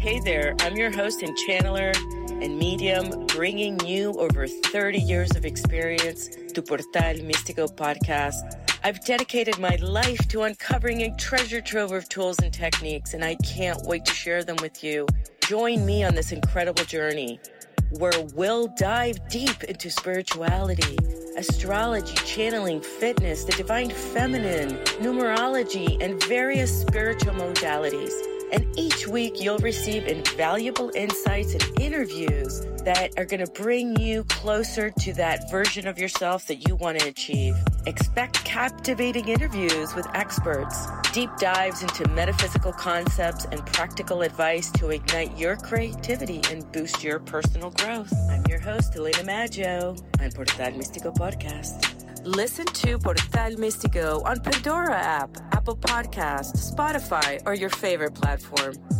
Hey there, I'm your host and channeler and medium, bringing you over 30 years of experience to Portal Místico podcast. I've dedicated my life to uncovering a treasure trove of tools and techniques, and I can't wait to share them with you. Join me on this incredible journey where we'll dive deep into spirituality, astrology, channeling, fitness, the divine feminine, numerology, and various spiritual modalities. And each week, you'll receive invaluable insights and interviews that are going to bring you closer to that version of yourself that you want to achieve. Expect captivating interviews with experts, deep dives into metaphysical concepts, and practical advice to ignite your creativity and boost your personal growth. I'm your host, Elena Maggio, on Portal Místico Podcast. Listen to Portal Místico on Pandora app, Apple Podcast, Spotify, or your favorite platform.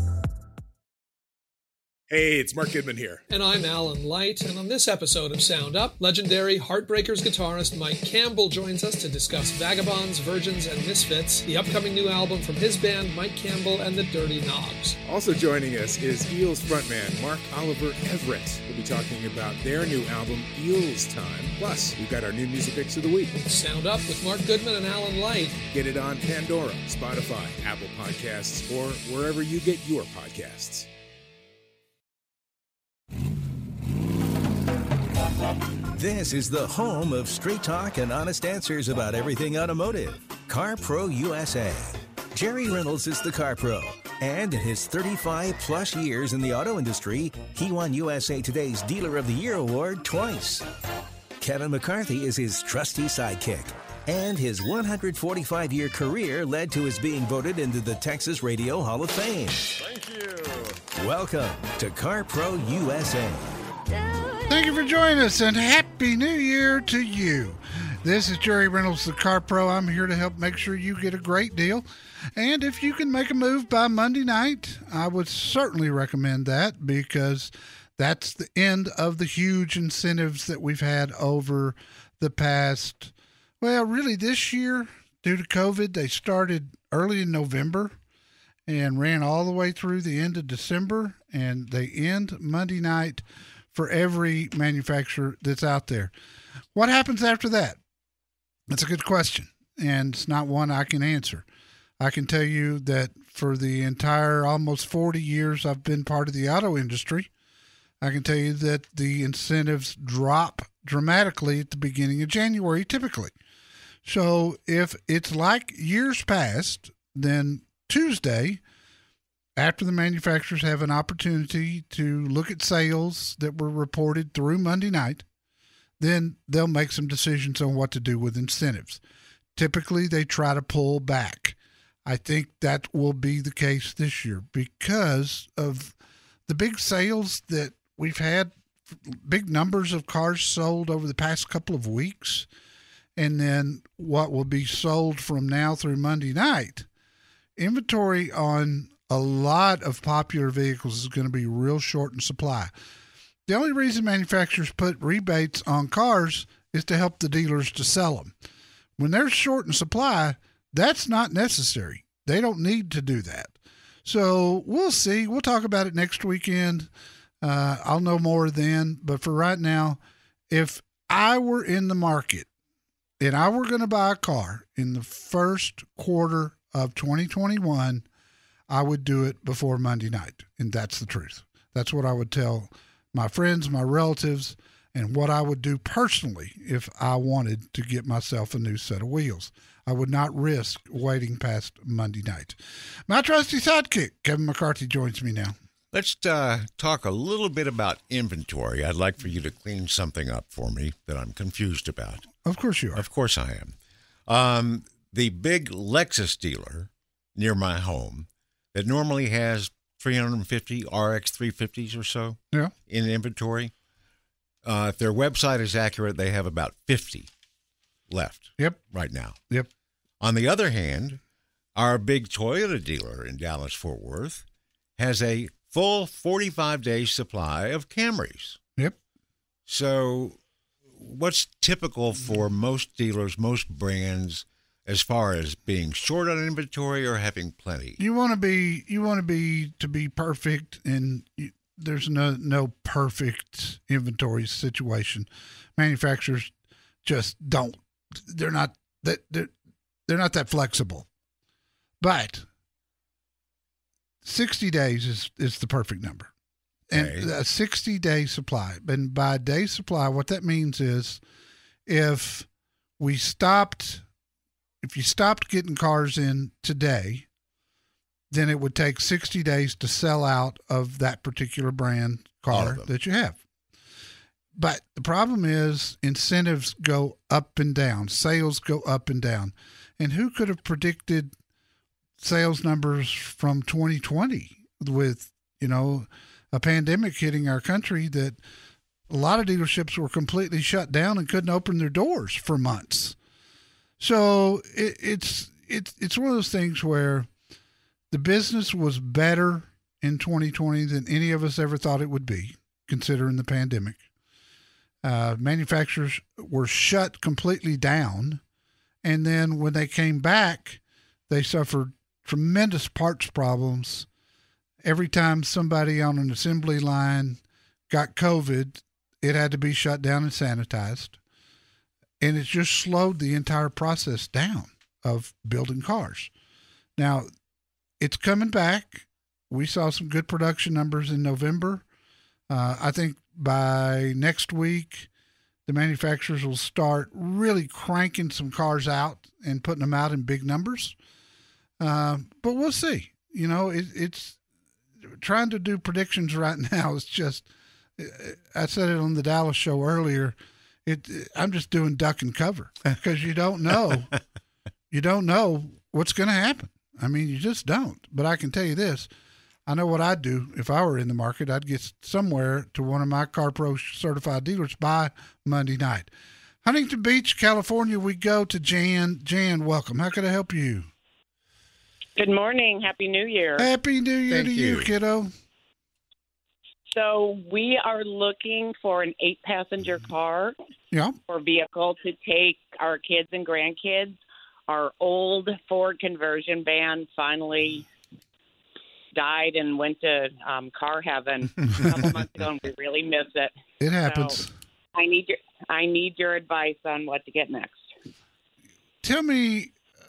Hey, it's Mark Goodman here. And I'm Alan Light. And on this episode of Sound Up, legendary Heartbreakers guitarist Mike Campbell joins us to discuss Vagabonds, Virgins, and Misfits, the upcoming new album from his band, Mike Campbell and the Dirty Knobs. Also joining us is Eels frontman Mark Oliver Everett. We'll be talking about their new album, Eels Time. Plus, we've got our new music picks of the week. Sound Up with Mark Goodman and Alan Light. Get it on Pandora, Spotify, Apple Podcasts, or wherever you get your podcasts. This is the home of straight talk and honest answers about everything automotive. Car Pro USA. Jerry Reynolds is the Car Pro, and in his 35 plus years in the auto industry, he won USA Today's Dealer of the Year award twice. Kevin McCarthy is his trusty sidekick, and his 145 year career led to his being voted into the Texas Radio Hall of Fame. Thank you. Welcome to Car Pro USA. Thank you for joining us and Happy New Year to you. This is Jerry Reynolds, the Car Pro. I'm here to help make sure you get a great deal. And if you can make a move by Monday night, I would certainly recommend that because that's the end of the huge incentives that we've had over the past, well, really this year due to COVID. They started early in November and ran all the way through the end of December, and they end Monday night for every manufacturer that's out there. What happens after that? That's a good question, and it's not one I can answer. I can tell you that for the entire almost 40 years I've been part of the auto industry, I can tell you that the incentives drop dramatically at the beginning of January typically. So if it's like years past, then Tuesday, after the manufacturers have an opportunity to look at sales that were reported through Monday night, then they'll make some decisions on what to do with incentives. Typically, they try to pull back. I think that will be the case this year because of the big sales that we've had, big numbers of cars sold over the past couple of weeks, and then what will be sold from now through Monday night. Inventory on a lot of popular vehicles is going to be real short in supply. The only reason manufacturers put rebates on cars is to help the dealers to sell them. When they're short in supply, that's not necessary. They don't need to do that. So we'll see. We'll talk about it next weekend. Uh, I'll know more then. But for right now, if I were in the market and I were going to buy a car in the first quarter of 2021, I would do it before Monday night. And that's the truth. That's what I would tell my friends, my relatives, and what I would do personally if I wanted to get myself a new set of wheels. I would not risk waiting past Monday night. My trusty sidekick, Kevin McCarthy, joins me now. Let's uh, talk a little bit about inventory. I'd like for you to clean something up for me that I'm confused about. Of course you are. Of course I am. Um, the big Lexus dealer near my home that normally has 350 RX 350s or so Yeah. in inventory. Uh, if their website is accurate, they have about 50 left Yep. right now. Yep. On the other hand, our big Toyota dealer in Dallas Fort Worth has a full 45 day supply of Camrys. Yep. So, what's typical for most dealers, most brands, as far as being short on inventory or having plenty? You want to be you want to be to be perfect, and you, there's no no perfect inventory situation. Manufacturers just don't. They're not that they're, they're not that flexible. But 60 days is is the perfect number. And a 60 day supply. And by day supply, what that means is if we stopped if you stopped getting cars in today, then it would take 60 days to sell out of that particular brand car that you have. But the problem is incentives go up and down, sales go up and down. And who could have predicted sales numbers from 2020 with, you know, a pandemic hitting our country that a lot of dealerships were completely shut down and couldn't open their doors for months. So it, it's it's it's one of those things where the business was better in 2020 than any of us ever thought it would be, considering the pandemic. Uh, manufacturers were shut completely down, and then when they came back, they suffered tremendous parts problems. Every time somebody on an assembly line got COVID, it had to be shut down and sanitized and it just slowed the entire process down of building cars. Now, it's coming back. We saw some good production numbers in November. Uh, I think by next week, the manufacturers will start really cranking some cars out and putting them out in big numbers. Uh, but we'll see. You know, it, it's trying to do predictions right now. It's just, I said it on the Dallas show earlier it I'm just doing duck and cover because you don't know you don't know what's going to happen. I mean, you just don't. But I can tell you this: I know what I'd do if I were in the market. I'd get somewhere to one of my CarPro certified dealers by Monday night. Huntington Beach, California. We go to Jan. Jan, welcome. How can I help you? Good morning. Happy New Year. Happy New Year Thank to you, you. kiddo. So, we are looking for an eight passenger mm-hmm. car Yeah. or vehicle to take our kids and grandkids. Our old Ford conversion van finally died and went to um, car heaven a couple months ago, and we really miss it. It happens. I need your I need your advice on what to get next. tell me uh,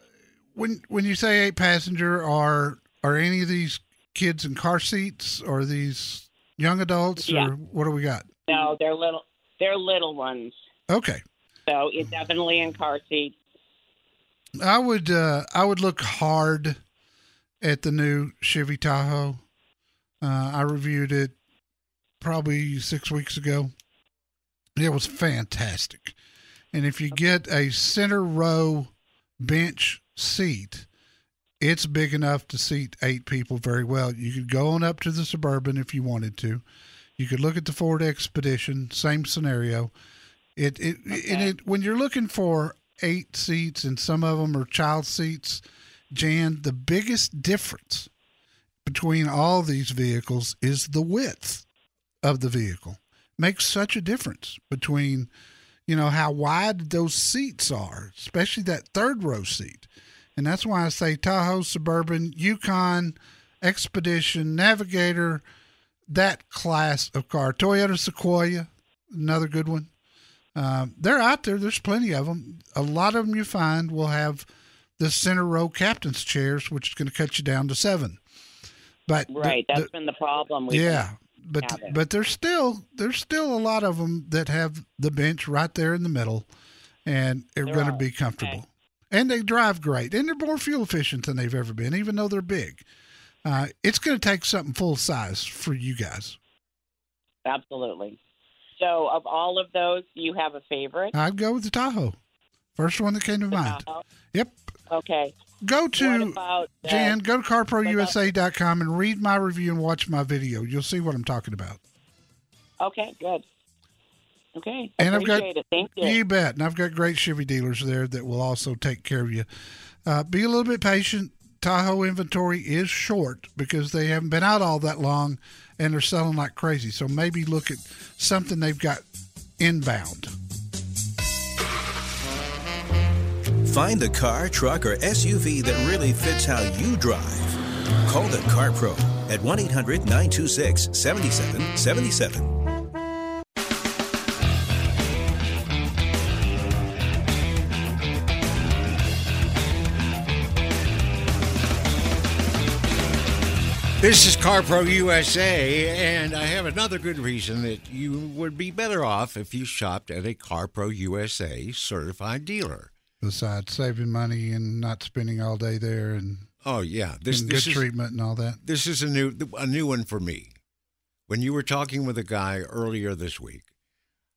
when when you say eight passenger are are any of these kids in car seats or these young adults Yeah. or what do we got No, they're little. They're little ones. Okay So it's definitely in car seats. i would uh i would look hard at the new chevy tahoe uh i reviewed it probably six weeks ago it was fantastic and if you get a center row bench seat it's big enough to seat eight people very well. You could go on up to the Suburban if you wanted to. You could look at the Ford Expedition, same scenario. It it and it when you're looking for eight seats and some of them are child seats, Jan, the biggest difference between all these vehicles is the width of the vehicle. Makes such a difference between you know how wide those seats are, especially that third row seat. And that's why I say Tahoe, Suburban, Yukon, Expedition, Navigator, that class of car. Toyota Sequoia, another good one. Um, they're out there. There's plenty of them. A lot of them you find will have the center row captain's chairs, which is going to cut you down to seven. But Right. the- That's been the problem. Yeah, but but there's still there's still a lot of them that have the bench right there in the middle, and they're going to be comfortable, and they drive great, and they're more fuel efficient than they've ever been, even though they're big. Uh, it's going to take something full size for you guys. Absolutely. So, of all of those, do you have a favorite? I'd go with the Tahoe, first one that came to mind. Tahoe? Yep. Okay. Go to about uh, Jan. Go to CarProUSA.com and read my review and watch my video. You'll see what I'm talking about. Okay, good. Okay, And I've got- it. Thank you. You bet. And I've got great Chevy dealers there that will also take care of you. Uh, be a little bit patient. Tahoe inventory is short because they haven't been out all that long and they're selling like crazy. So maybe look at something they've got inbound. Find the car, truck, or SUV that really fits how you drive. Call the Car Pro at 1 800 926 7777. This is CarPro USA, and I have another good reason that you would be better off if you shopped at a CarPro USA certified dealer. Besides saving money and not spending all day there and Oh yeah, this, this good is treatment and all that. this is a new a new one for me. When you were talking with a guy earlier this week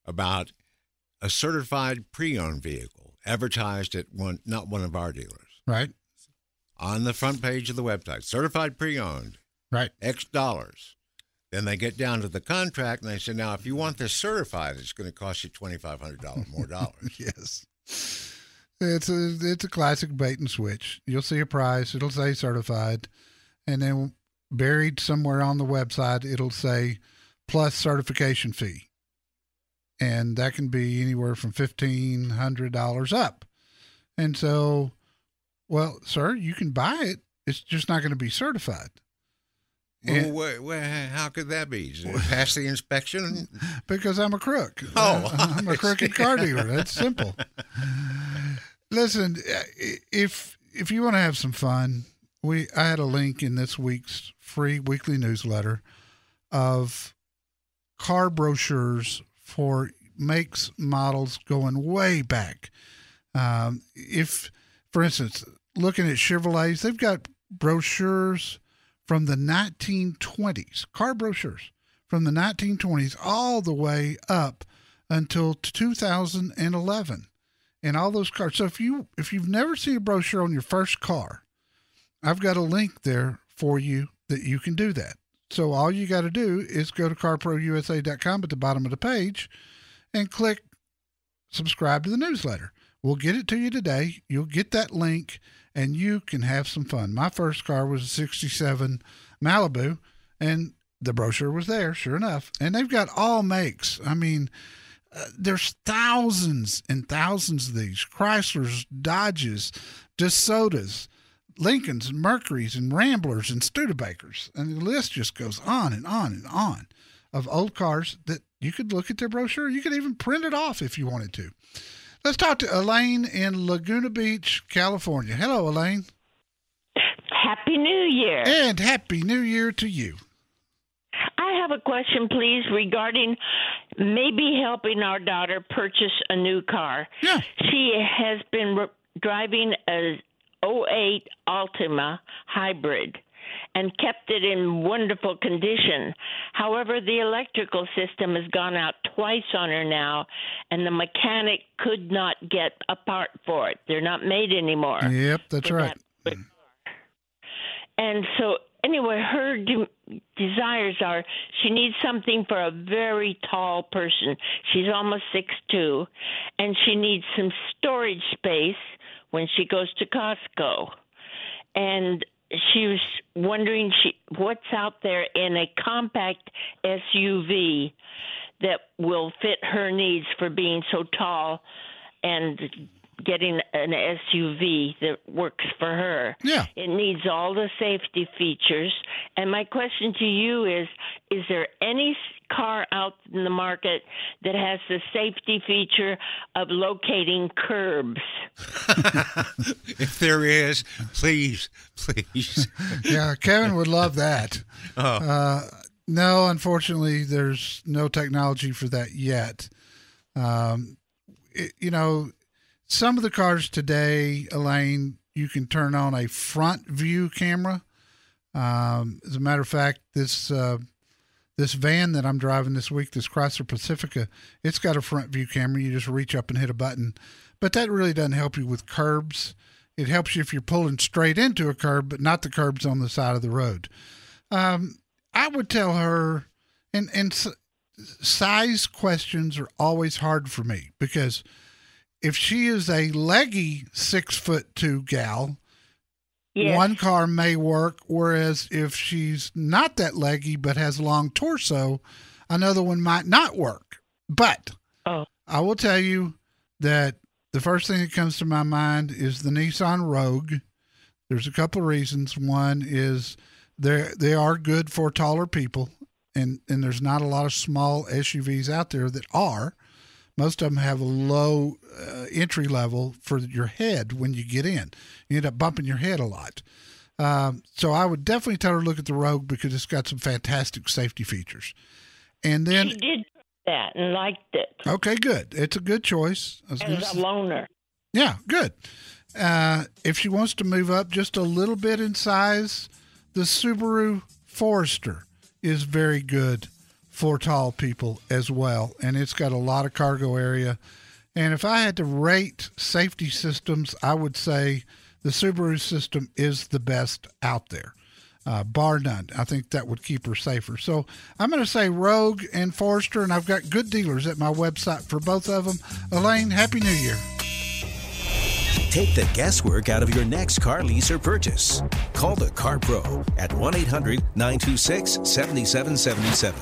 about a certified pre-owned vehicle advertised at one not one of our dealers Right? on the front page of the website, certified pre-owned, Right. X dollars. Then they get down to the contract and they say, now if you want this certified, it's going to cost you twenty five hundred dollars more dollars. Yes. It's a it's a classic bait and switch. You'll see a price, it'll say certified, and then buried somewhere on the website it'll say plus certification fee. And that can be anywhere from fifteen hundred dollars up. And so well, sir, you can buy it. It's just not going to be certified. Well, And- wha- wha- how could that be? Pass the inspection? because I'm a crook. Oh, I'm a crooked car dealer. That's simple. Listen, if if you want to have some fun, we I had a link in this week's free weekly newsletter of car brochures for makes models going way back. Um, if, for instance, looking at Chevrolets, they've got brochures from the 1920s, car brochures from the 1920s all the way up until 2011 and all those cars so if you if you've never seen a brochure on your first car i've got a link there for you that you can do that. So all you got to do is go to carprousa.com at the bottom of the page and click subscribe to the newsletter. We'll get it to you today. You'll get that link and you can have some fun my first car was a 67 malibu and the brochure was there, sure enough. And they've got all makes. I mean, uh, there's thousands and thousands of these Chryslers, Dodges, DeSotos, Lincolns, and Mercuries, and Ramblers, and Studebakers. And the list just goes on and on and on of old cars that you could look at their brochure. You could even print it off if you wanted to. Let's talk to Elaine in Laguna Beach, California. Hello, Elaine. Happy New Year. And Happy New Year to you. I have a question, please, regarding maybe helping our daughter purchase a new car. Yeah. She has been r- driving a 08 Altima hybrid and kept it in wonderful condition. However, the electrical system has gone out twice on her now, and the mechanic could not get a part for it. They're not made anymore. Yep, that's right. that. Mm. And so, anyway, her de- desires are she needs something for a very tall person. She's almost six two, and she needs some storage space when she goes to Costco. And she was wondering she what's out there in a compact SUV that will fit her needs for being so tall and getting an SUV that works for her. Yeah. It needs all the safety features. And my question to you is is there any car out in the market that has the safety feature of locating curbs? if there is, please, please. yeah, Kevin would love that. Uh, no, unfortunately, there's no technology for that yet. Um, it, you know, some of the cars today, Elaine, you can turn on a front view camera. Um, as a matter of fact, this uh, this van that I'm driving this week, this Chrysler Pacifica, it's got a front view camera. You just reach up and hit a button, but that really doesn't help you with curbs. It helps you if you're pulling straight into a curb, but not the curbs on the side of the road. Um, I would tell her, and and size questions are always hard for me because if she is a leggy six foot two gal, Yes. one car may work. Whereas if she's not that leggy but has a long torso, another one might not work. But Oh. I will tell you that the first thing that comes to my mind is the Nissan Rogue. There's a couple of reasons. One is they they are good for taller people, and and there's not a lot of small SUVs out there that are. Most of them have a low uh, entry level for your head when you get in. You end up bumping your head a lot. Um, so I would definitely tell her to look at the Rogue because it's got some fantastic safety features. And then she did that and liked it okay, good. It's a good choice. I was gonna as a loaner. yeah, good. Uh, if she wants to move up just a little bit in size, the Subaru Forester is very good for tall people as well, and it's got a lot of cargo area. And if I had to rate safety systems, I would say the Subaru system is the best out there, uh, bar none. I think that would keep her safer. So I'm going to say Rogue and Forester, and I've got good dealers at my website for both of them. Elaine, Happy New Year. Take the guesswork out of your next car lease or purchase. Call the Car Pro at 1 800 926 7777.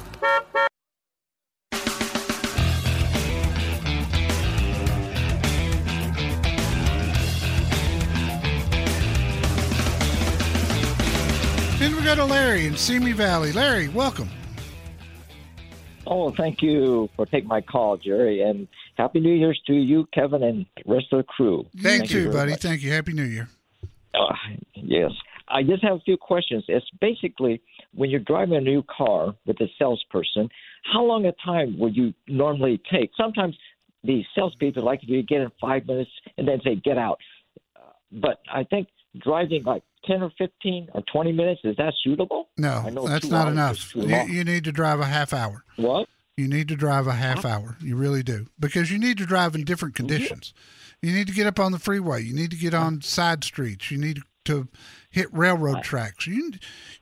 Then we go to Larry in Simi Valley. Larry, welcome. Oh, thank you for taking my call, Jerry, and happy New Year's to you, Kevin, and the rest of the crew. Thank, you, very buddy. much. Thank you. Happy New Year. Uh, yes, I just have a few questions. It's basically when you're driving a new car with a salesperson, how long a time would you normally take? Sometimes the salespeople like you to get in five minutes and then say get out, uh, but I think driving like ten or fifteen or twenty minutes is that suitable? No, that's not enough. You, you need to drive a half hour. What? You need to drive a half hour. You really do. Because you need to drive in different conditions. You need to get up on the freeway. You need to get on side streets. You need to hit railroad tracks. You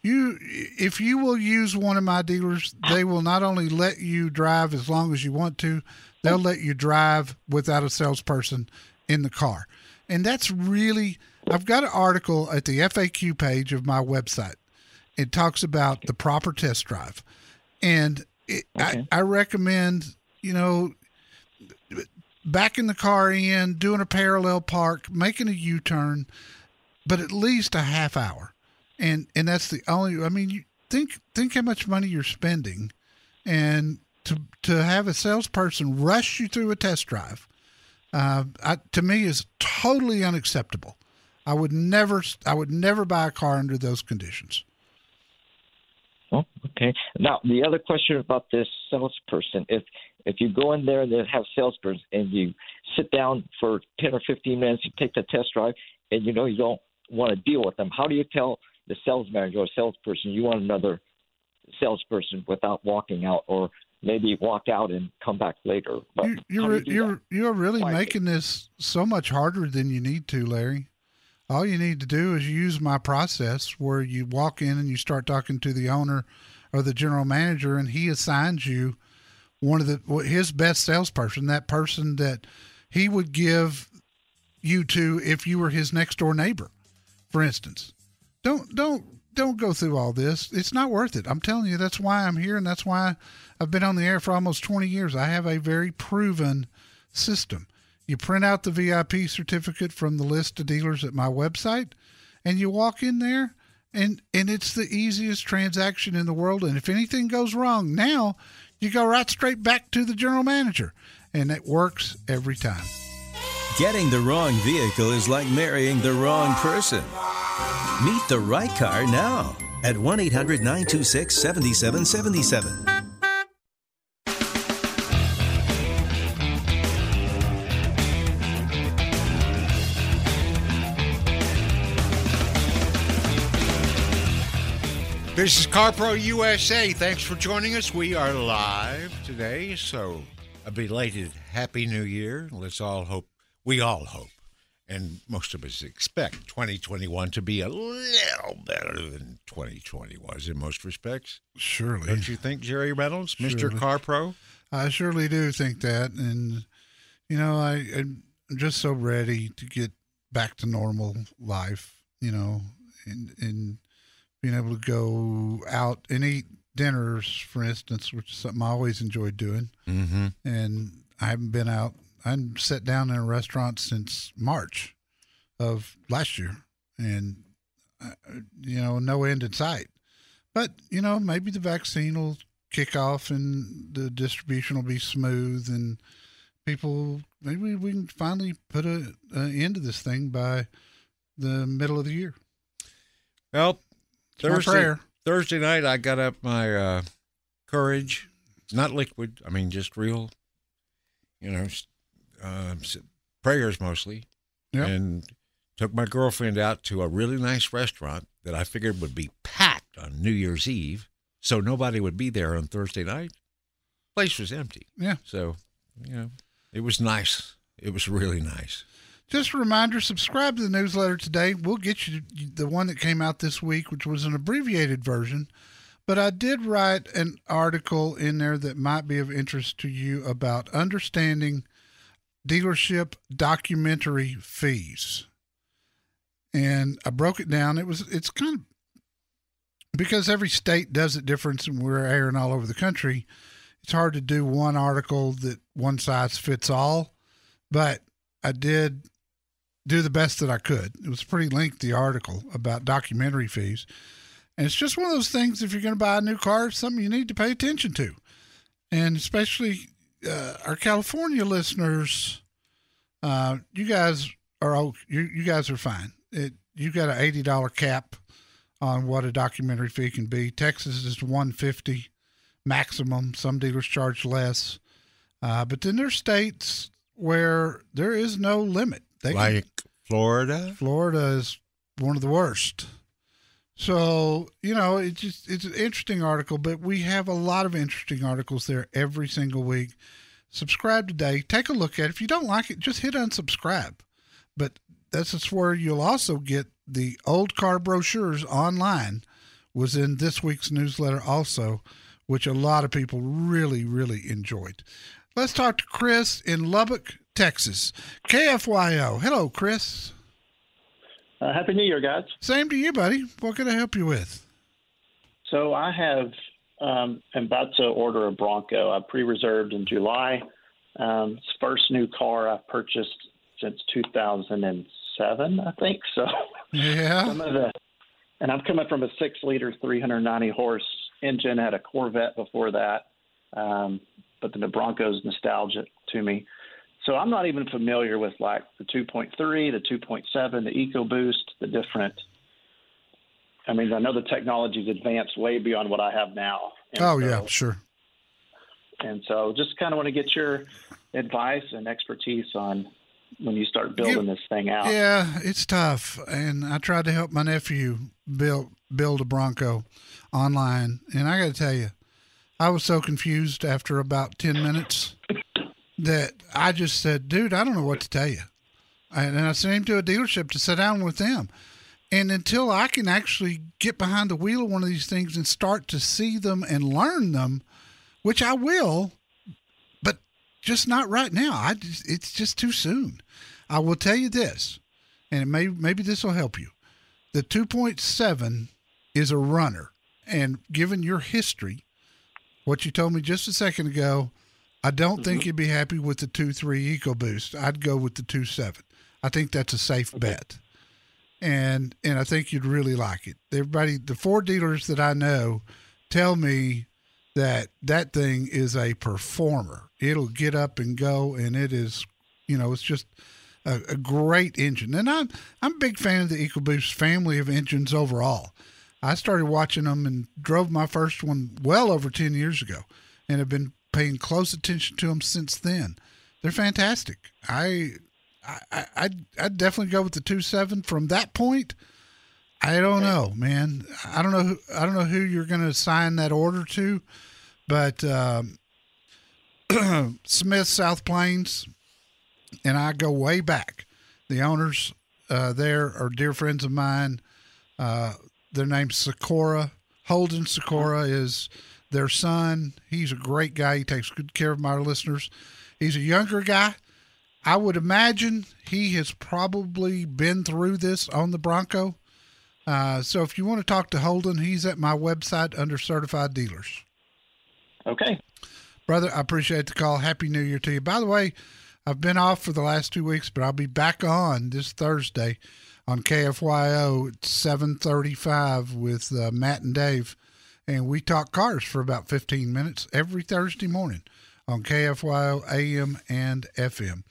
you if you will use one of my dealers, they will not only let you drive as long as you want to, they'll hmm. let you drive without a salesperson in the car. And that's really I've got an article at the FAQ page of my website. It talks about the proper test drive. And it, I, I recommend, you know, backing the car in, doing a parallel park, making a U turn, but at least a half hour. And and that's the only I mean, you think think how much money you're spending and to to have a salesperson rush you through a test drive, uh, I, to me is totally unacceptable. I would never I would never buy a car under those conditions. Oh, okay. Now the other question about this salesperson, if if you go in there and they have salesperson and you sit down for ten or fifteen minutes, you take the test drive, and you know you don't want to deal with them, how do you tell the sales manager or salesperson you want another salesperson without walking out, or maybe walk out and come back later? But You, how you're you you're, you're really Quietly. making this so much harder than you need to, Larry. All you need to do is use my process where you walk in and you start talking to the owner or the general manager, and he assigns you one of the his best salesperson, that person that he would give you to if you were his next door neighbor, for instance. Don't don't don't go through all this. It's not worth it. I'm telling you, that's why I'm here, and that's why I've been on the air for almost 20 years. I have a very proven system. You print out the VIP certificate from the list of dealers at my website, and you walk in there, and and it's the easiest transaction in the world. And if anything goes wrong, now you go right straight back to the general manager, and it works every time. Getting the wrong vehicle is like marrying the wrong person. Meet the right car now at 1 800 926 7777. This is CarPro USA. Thanks for joining us. We are live today, so a belated Happy New Year. Let's all hope, we all hope, and most of us expect 2021 to be a little better than 2020 was in most respects. Surely. Don't you think, Jerry Reynolds, Mr. Surely. CarPro? I surely do think that, and you know, I I'm just so ready to get back to normal life. You know, and and being able to go out and eat dinners, for instance, which is something I always enjoyed doing, Mm-hmm. and I haven't been out I haven't sat down in a restaurant since March of last year, and uh, you know, no end in sight. But you know, maybe the vaccine will kick off and the distribution will be smooth, and people maybe we can finally put a, a end to this thing by the middle of the year. Well, Thursday. Thursday night, I got up my uh, courage, not liquid. I mean, just real, you know, uh, prayers mostly, Yep. and took my girlfriend out to a really nice restaurant that I figured would be packed on New Year's Eve, so nobody would be there on Thursday night. Place was empty. Yeah. So, you know, it was nice. It was really nice. Just a reminder subscribe to the newsletter today. We'll get you the one that came out this week, which was an abbreviated version. But I did write an article in there that might be of interest to you about understanding dealership documentary fees. And I broke it down. It was it's kind of because every state does it different and we're airing all over the country. It's hard to do one article that one size fits all, but I did do the best that I could. It was a pretty lengthy article about documentary fees. And it's just one of those things, if you're going to buy a new car, something you need to pay attention to. And especially uh, our California listeners, uh, you guys are you, you guys are fine. It, you got an eighty dollar cap on what a documentary fee can be. Texas is one fifty maximum. Some dealers charge less, uh, but then there's states where there is no limit. They can- like Florida. Florida is one of the worst. So, you know, it's just it's an interesting article, but we have a lot of interesting articles there every single week. Subscribe today. Take a look at it. If you don't like it, just hit unsubscribe. But that's just where you'll also get the old car brochures online was in this week's newsletter also, which a lot of people really, really enjoyed. Let's talk to Chris in Lubbock, Texas. KFYO. Hello, Chris. Uh, Happy New Year, guys. Same to you, buddy. What can I help you with? So I have um, am about to order a Bronco. I pre-reserved in July. Um, it's first new car I've purchased since 2007, I think. So Yeah. some of the, and I'm coming from a six-liter, 390 horse engine. I had a Corvette before that, um, but then the Bronco's nostalgic to me. So I'm not even familiar with like the 2.3, the 2.7, the EcoBoost, the different. I mean, I know the technology's advanced way beyond what I have now. And Oh, so- yeah, sure. And so, just kind of want to get your advice and expertise on when you start building this thing out. Yeah, it's tough. And I tried to help my nephew build build a Bronco online, and I got to tell you, I was so confused after about ten minutes that I just said, "Dude, I don't know what to tell you." And I sent him to a dealership to sit down with them. And until I can actually get behind the wheel of one of these things and start to see them and learn them, which I will, but just not right now. I just, it's just too soon. I will tell you this, and it may maybe this will help you. The 2.7 is a runner, and given your history, what you told me just a second ago, I don't think mm-hmm. you'd be happy with the 2.3 EcoBoost. I'd go with the two seven. I think that's a safe bet, and and I think you'd really like it. Everybody, the Ford dealers that I know, tell me that that thing is a performer. It'll get up and go, and it is, you know, it's just a, a great engine. And I'm I'm a big fan of the EcoBoost family of engines overall. I started watching them and drove my first one well over ten years ago, and have been paying close attention to them since then. They're fantastic. I I I'd, I'd definitely go with the two seven from that point. I don't know, man. I don't know. Who, I don't know who you're going to assign that order to, but um, Smith South Plains, and I go way back. The owners uh, there are dear friends of mine. Uh, their name's Sikora. Holden Sikora is their son. He's a great guy. He takes good care of my listeners. He's a younger guy. I would imagine he has probably been through this on the Bronco. Uh, so if you want to talk to Holden, he's at my website under certified dealers. Okay. Brother, I appreciate the call. Happy New Year to you. By the way, I've been off for the last two weeks, but I'll be back on this Thursday on KFYO at 7:35 with uh, Matt and Dave, and we talk cars for about 15 minutes every Thursday morning on KFYO AM and FM.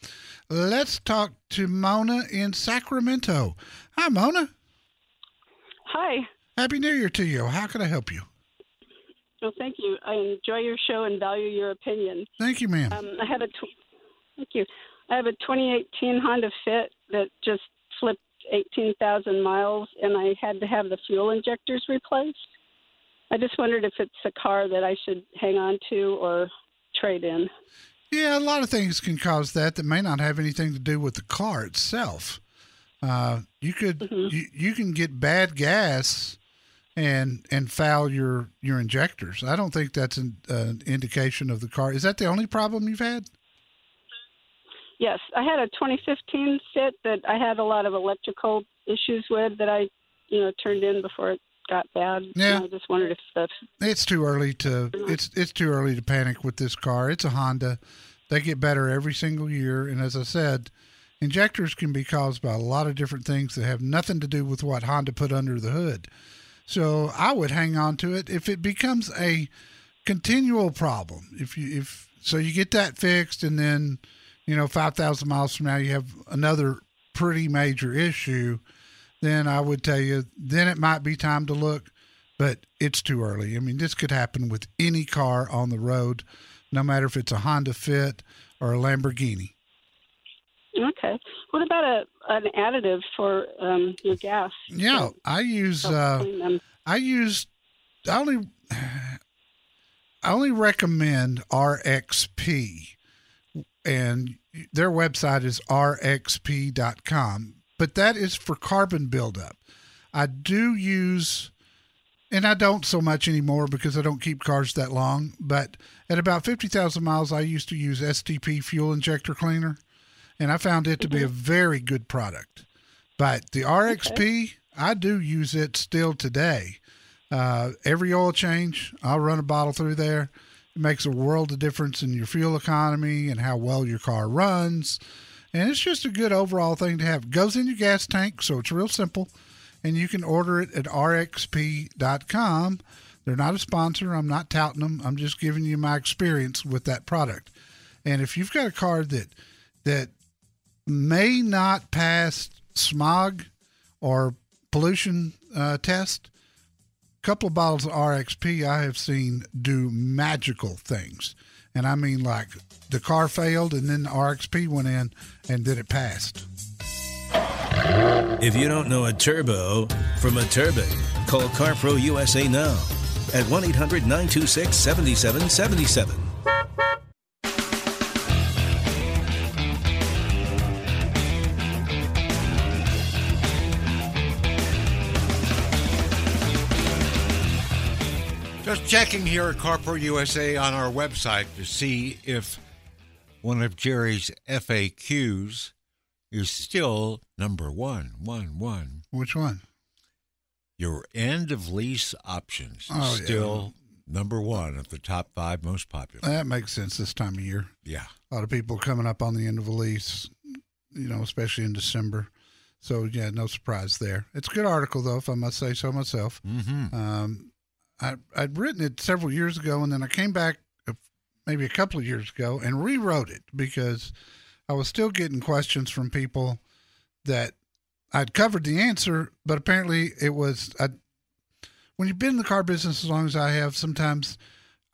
Let's talk to Mona in Sacramento. Hi, Mona. Hi. Happy New Year to you. How can I help you? Well, thank you. I enjoy your show and value your opinion. Thank you, ma'am. Um, I have a tw- thank you. I have a 2018 Honda Fit that just flipped 18,000 miles, and I had to have the fuel injectors replaced. I just wondered if it's a car that I should hang on to or trade in. Yeah, a lot of things can cause that that may not have anything to do with the car itself. Uh, you could Mm-hmm. you, you can get bad gas and and foul your your injectors. I don't think that's an, an indication of the car. Is that the only problem you've had? Yes, I had a 2015 Fit that I had a lot of electrical issues with that I, you know, turned in before it got bad. Yeah. And I just wondered if the It's too early to it's it's too early to panic with this car. It's a Honda. They get better every single year, and as I said, injectors can be caused by a lot of different things that have nothing to do with what Honda put under the hood. So I would hang on to it if it becomes a continual problem. If you if so you get that fixed and then you know 5000 miles from now you have another pretty major issue, then I would tell you then it might be time to look, but it's too early. I mean, this could happen with any car on the road, no matter if it's a Honda Fit or a Lamborghini. Okay. What about a an additive for um, your gas? Yeah, I use uh. I use I only I only recommend RXP and their website is rxp.com, but that is for carbon buildup. I do use and I don't so much anymore because I don't keep cars that long, but at about 50,000 miles I used to use STP fuel injector cleaner and I found it to be a very good product. But the RXP, I do use it still today. Uh, every oil change, I'll run a bottle through there. It makes a world of difference in your fuel economy and how well your car runs. And it's just a good overall thing to have. Goes in your gas tank, so it's real simple. And you can order it at rxp.com. They're not a sponsor. I'm not touting them. I'm just giving you my experience with that product. And if you've got a car that that may not pass smog or pollution uh, test, a couple of bottles of RXP I have seen do magical things. And I mean, like the car failed and then the RXP went in and then it passed. If you don't know a turbo from a turbine, call CarPro USA now at 1 800 926 7777. Just checking here at CarPro USA on our website to see if one of Jerry's FAQs is still number one, one, one. Which one? Your end of lease options is Oh, yeah. still number one of the top five most popular. That makes sense this time of year. Yeah. A lot of people coming up on the end of a lease, you know, especially in December. So, yeah, no surprise there. It's a good article, though, if I must say so myself. Mm-hmm. Um, I, I'd written it several years ago, and then I came back maybe a couple of years ago and rewrote it because I was still getting questions from people that I'd covered the answer, but apparently it was I, when you've been in the car business as long as I have. Sometimes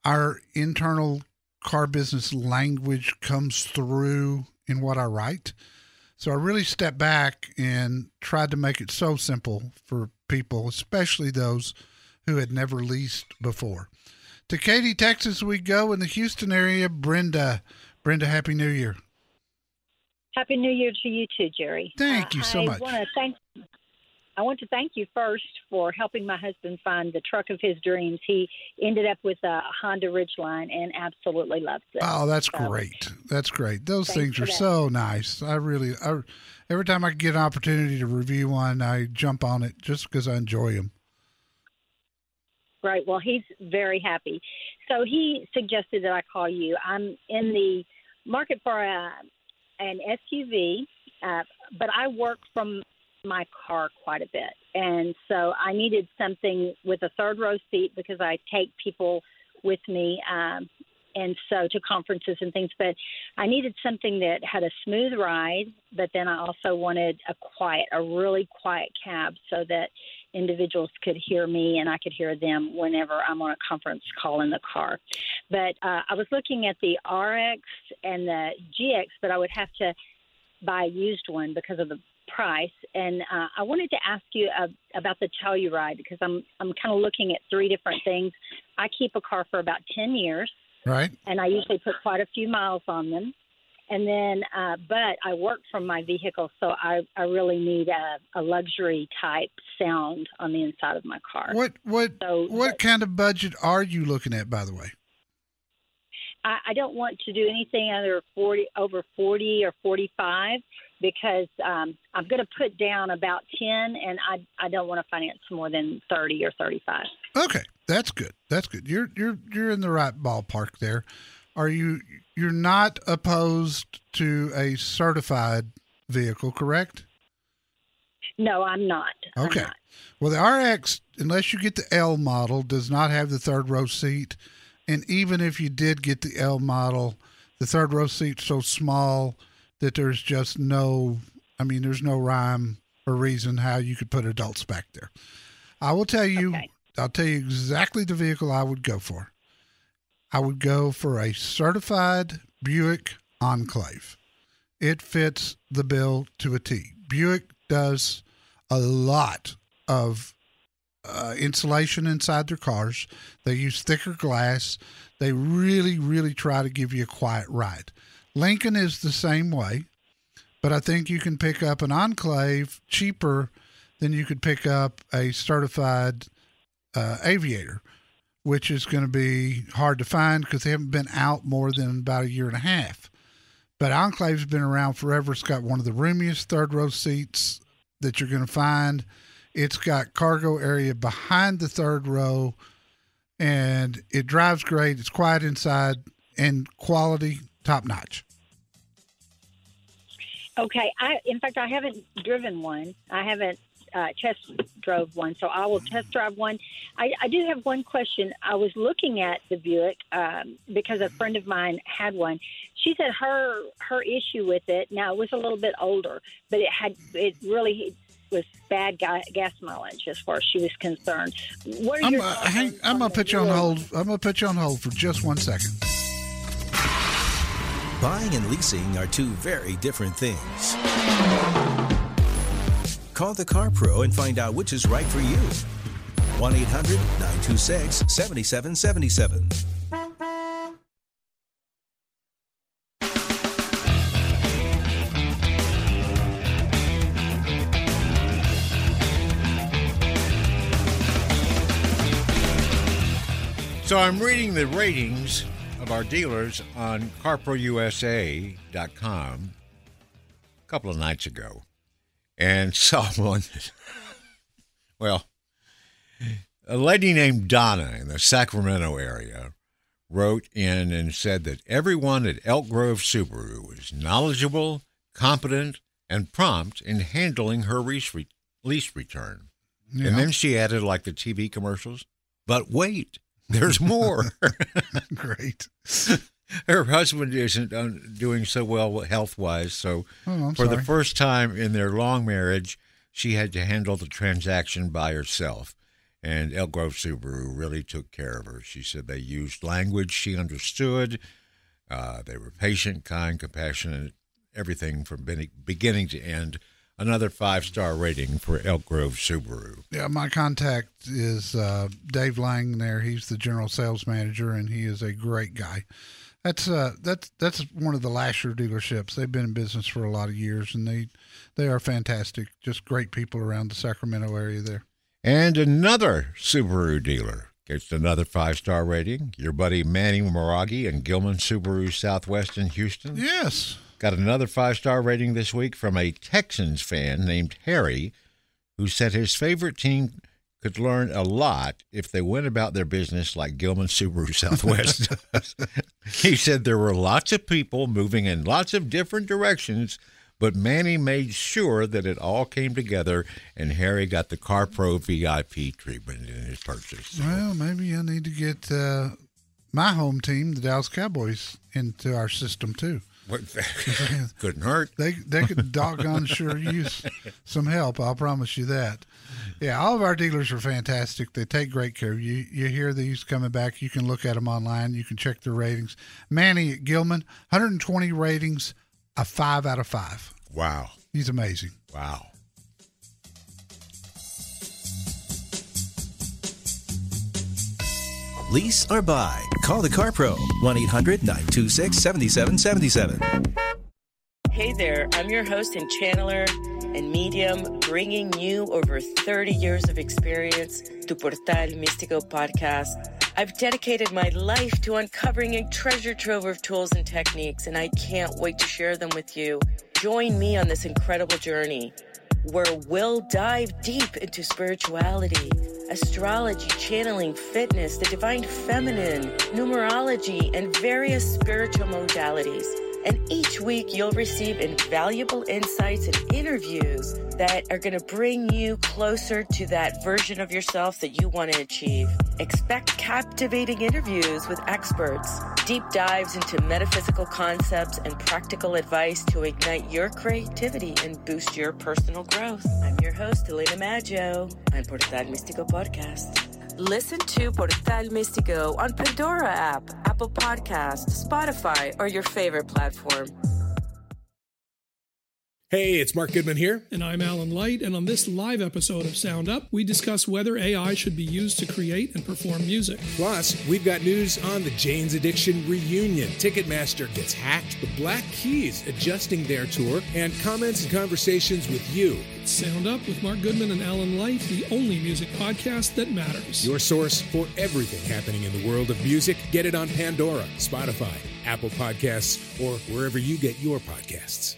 our internal car business language comes through in what I write. So I really stepped back and tried to make it so simple for people, especially those who had never leased before. To Katy, Texas, we go in the Houston area. Brenda, Brenda, Happy New Year. Happy New Year to you too, Jerry. Thank you uh, so I much. Want to thank, I want to thank you first for helping my husband find the truck of his dreams. He ended up with a Honda Ridgeline and absolutely loves it. Oh, that's So, great. That's great. Those things are that. so nice. I really, I, every time I get an opportunity to review one, I jump on it just because I enjoy them. Great. Well, he's very happy. So he suggested that I call you. I'm in the market for a an SUV, uh, but I work from my car quite a bit, and so I needed something with a third row seat because I take people with me. Um, and so to conferences and things, but I needed something that had a smooth ride, but then I also wanted a quiet, a really quiet cab so that individuals could hear me and I could hear them whenever I'm on a conference call in the car. But uh, I was looking at the RX and the GX, but I would have to buy a used one because of the price. And uh, I wanted to ask you uh, about the Telluride because I'm I'm kind of looking at three different things. I keep a car for about ten years, Right. and I usually put quite a few miles on them. And then, uh, but I work from my vehicle, so I, I really need a, a luxury type sound on the inside of my car. What what So, what kind of budget are you looking at, by the way? I, I don't want to do anything under forty over forty or forty five because um, I'm going to put down about ten, and I I don't want to finance more than thirty or thirty five. Okay, that's good. That's good. You're you're you're in the right ballpark there. Are you you're not opposed to a certified vehicle, correct? No, I'm not. I'm Okay. not. Well, the RX, unless you get the L model, does not have the third row seat. And even if you did get the L model, the third row seat's so small that there's just no, I mean, there's no rhyme or reason how you could put adults back there. I will tell you, I'll tell you exactly the vehicle I would go for. I would go for a certified Buick Enclave. It fits the bill to a T. Buick does a lot of uh, insulation inside their cars. They use thicker glass. They really, really try to give you a quiet ride. Lincoln is the same way, but I think you can pick up an Enclave cheaper than you could pick up a certified uh, Aviator, which is going to be hard to find because they haven't been out more than about a year and a half. But Enclave's been around forever. It's got one of the roomiest third row seats that you're going to find. It's got cargo area behind the third row, and it drives great. It's quiet inside and quality top notch. Okay. I in fact I haven't driven one. I haven't uh, test drove one, so I will test drive one. I, I do have one question. I was looking at the Buick um, because a friend of mine had one. She said her her issue with it. Now it was a little bit older, but it had it really was bad ga- gas mileage as far as she was concerned. What are I'm, your uh, hang, I'm gonna put you on hold. I'm gonna put you on hold for just one second. Buying and leasing are two very different things. Call the Car Pro and find out which is right for you. 1 800 926 7777. So I'm reading the ratings of our dealers on CarProUSA.com a couple of nights ago, and someone, well, a lady named Donna in the Sacramento area wrote in and said that everyone at Elk Grove Subaru was knowledgeable, competent, and prompt in handling her lease, re- lease return. Yeah. And then she added, like the TV commercials, but wait, there's more. Great. Her husband isn't uh, doing so well health wise, so Oh, for the first time in their long marriage, she had to handle the transaction by herself. And Elk Grove Subaru really took care of her. She said they used language she understood. Uh, they were patient, kind, compassionate, everything from be- beginning to end. Another five star rating for Elk Grove Subaru. Yeah, my contact is uh, Dave Lang. There, he's the general sales manager, and he is a great guy. That's uh, that's that's one of the Lasher dealerships. They've been in business for a lot of years, and they they are fantastic. Just great people around the Sacramento area there. And another Subaru dealer gets another five star rating. Your buddy Manny Moragi and Gilman Subaru Southwest in Houston. Yes. Got another five star rating this week from a Texans fan named Harry, who said his favorite team could learn a lot if they went about their business like Gilman Subaru Southwest does. He said there were lots of people moving in lots of different directions, but Manny made sure that it all came together and Harry got the CarPro VIP treatment in his purchase. Well, maybe I need to get uh, my home team, the Dallas Cowboys, into our system too. Couldn't hurt. They they could doggone sure use some help. I'll promise you that. Yeah, all of our dealers are fantastic. They take great care of you. You hear these coming back. You can look at them online. You can check their ratings. Manny at Gilman, 120 ratings, a five out of five. Wow. He's amazing. Wow. Lease or buy? Call the Car Pro 1 800 926 7777. Hey there, I'm your host and channeler and medium, bringing you over 30 years of experience to Portal Místico podcast. I've dedicated my life to uncovering a treasure trove of tools and techniques, and I can't wait to share them with you. Join me on this incredible journey where we'll dive deep into spirituality, astrology, channeling, fitness, the divine feminine, numerology, and various spiritual modalities. And each week you'll receive invaluable insights and interviews that are going to bring you closer to that version of yourself that you want to achieve. Expect captivating interviews with experts, deep dives into metaphysical concepts, and practical advice to ignite your creativity and boost your personal growth. I'm your host, Elena Maggio on Portal Místico Podcast. Listen to Portal Místico on Pandora app, Apple Podcast, Spotify, or your favorite platform. Hey, it's Mark Goodman here. And I'm Alan Light, and on this live episode of Sound Up, we discuss whether AI should be used to create and perform music. Plus, we've got news on the Jane's Addiction reunion. Ticketmaster gets hacked, the Black Keys adjusting their tour, and comments and conversations with you. It's Sound Up with Mark Goodman and Alan Light, the only music podcast that matters. Your source for everything happening in the world of music. Get it on Pandora, Spotify, Apple Podcasts, or wherever you get your podcasts.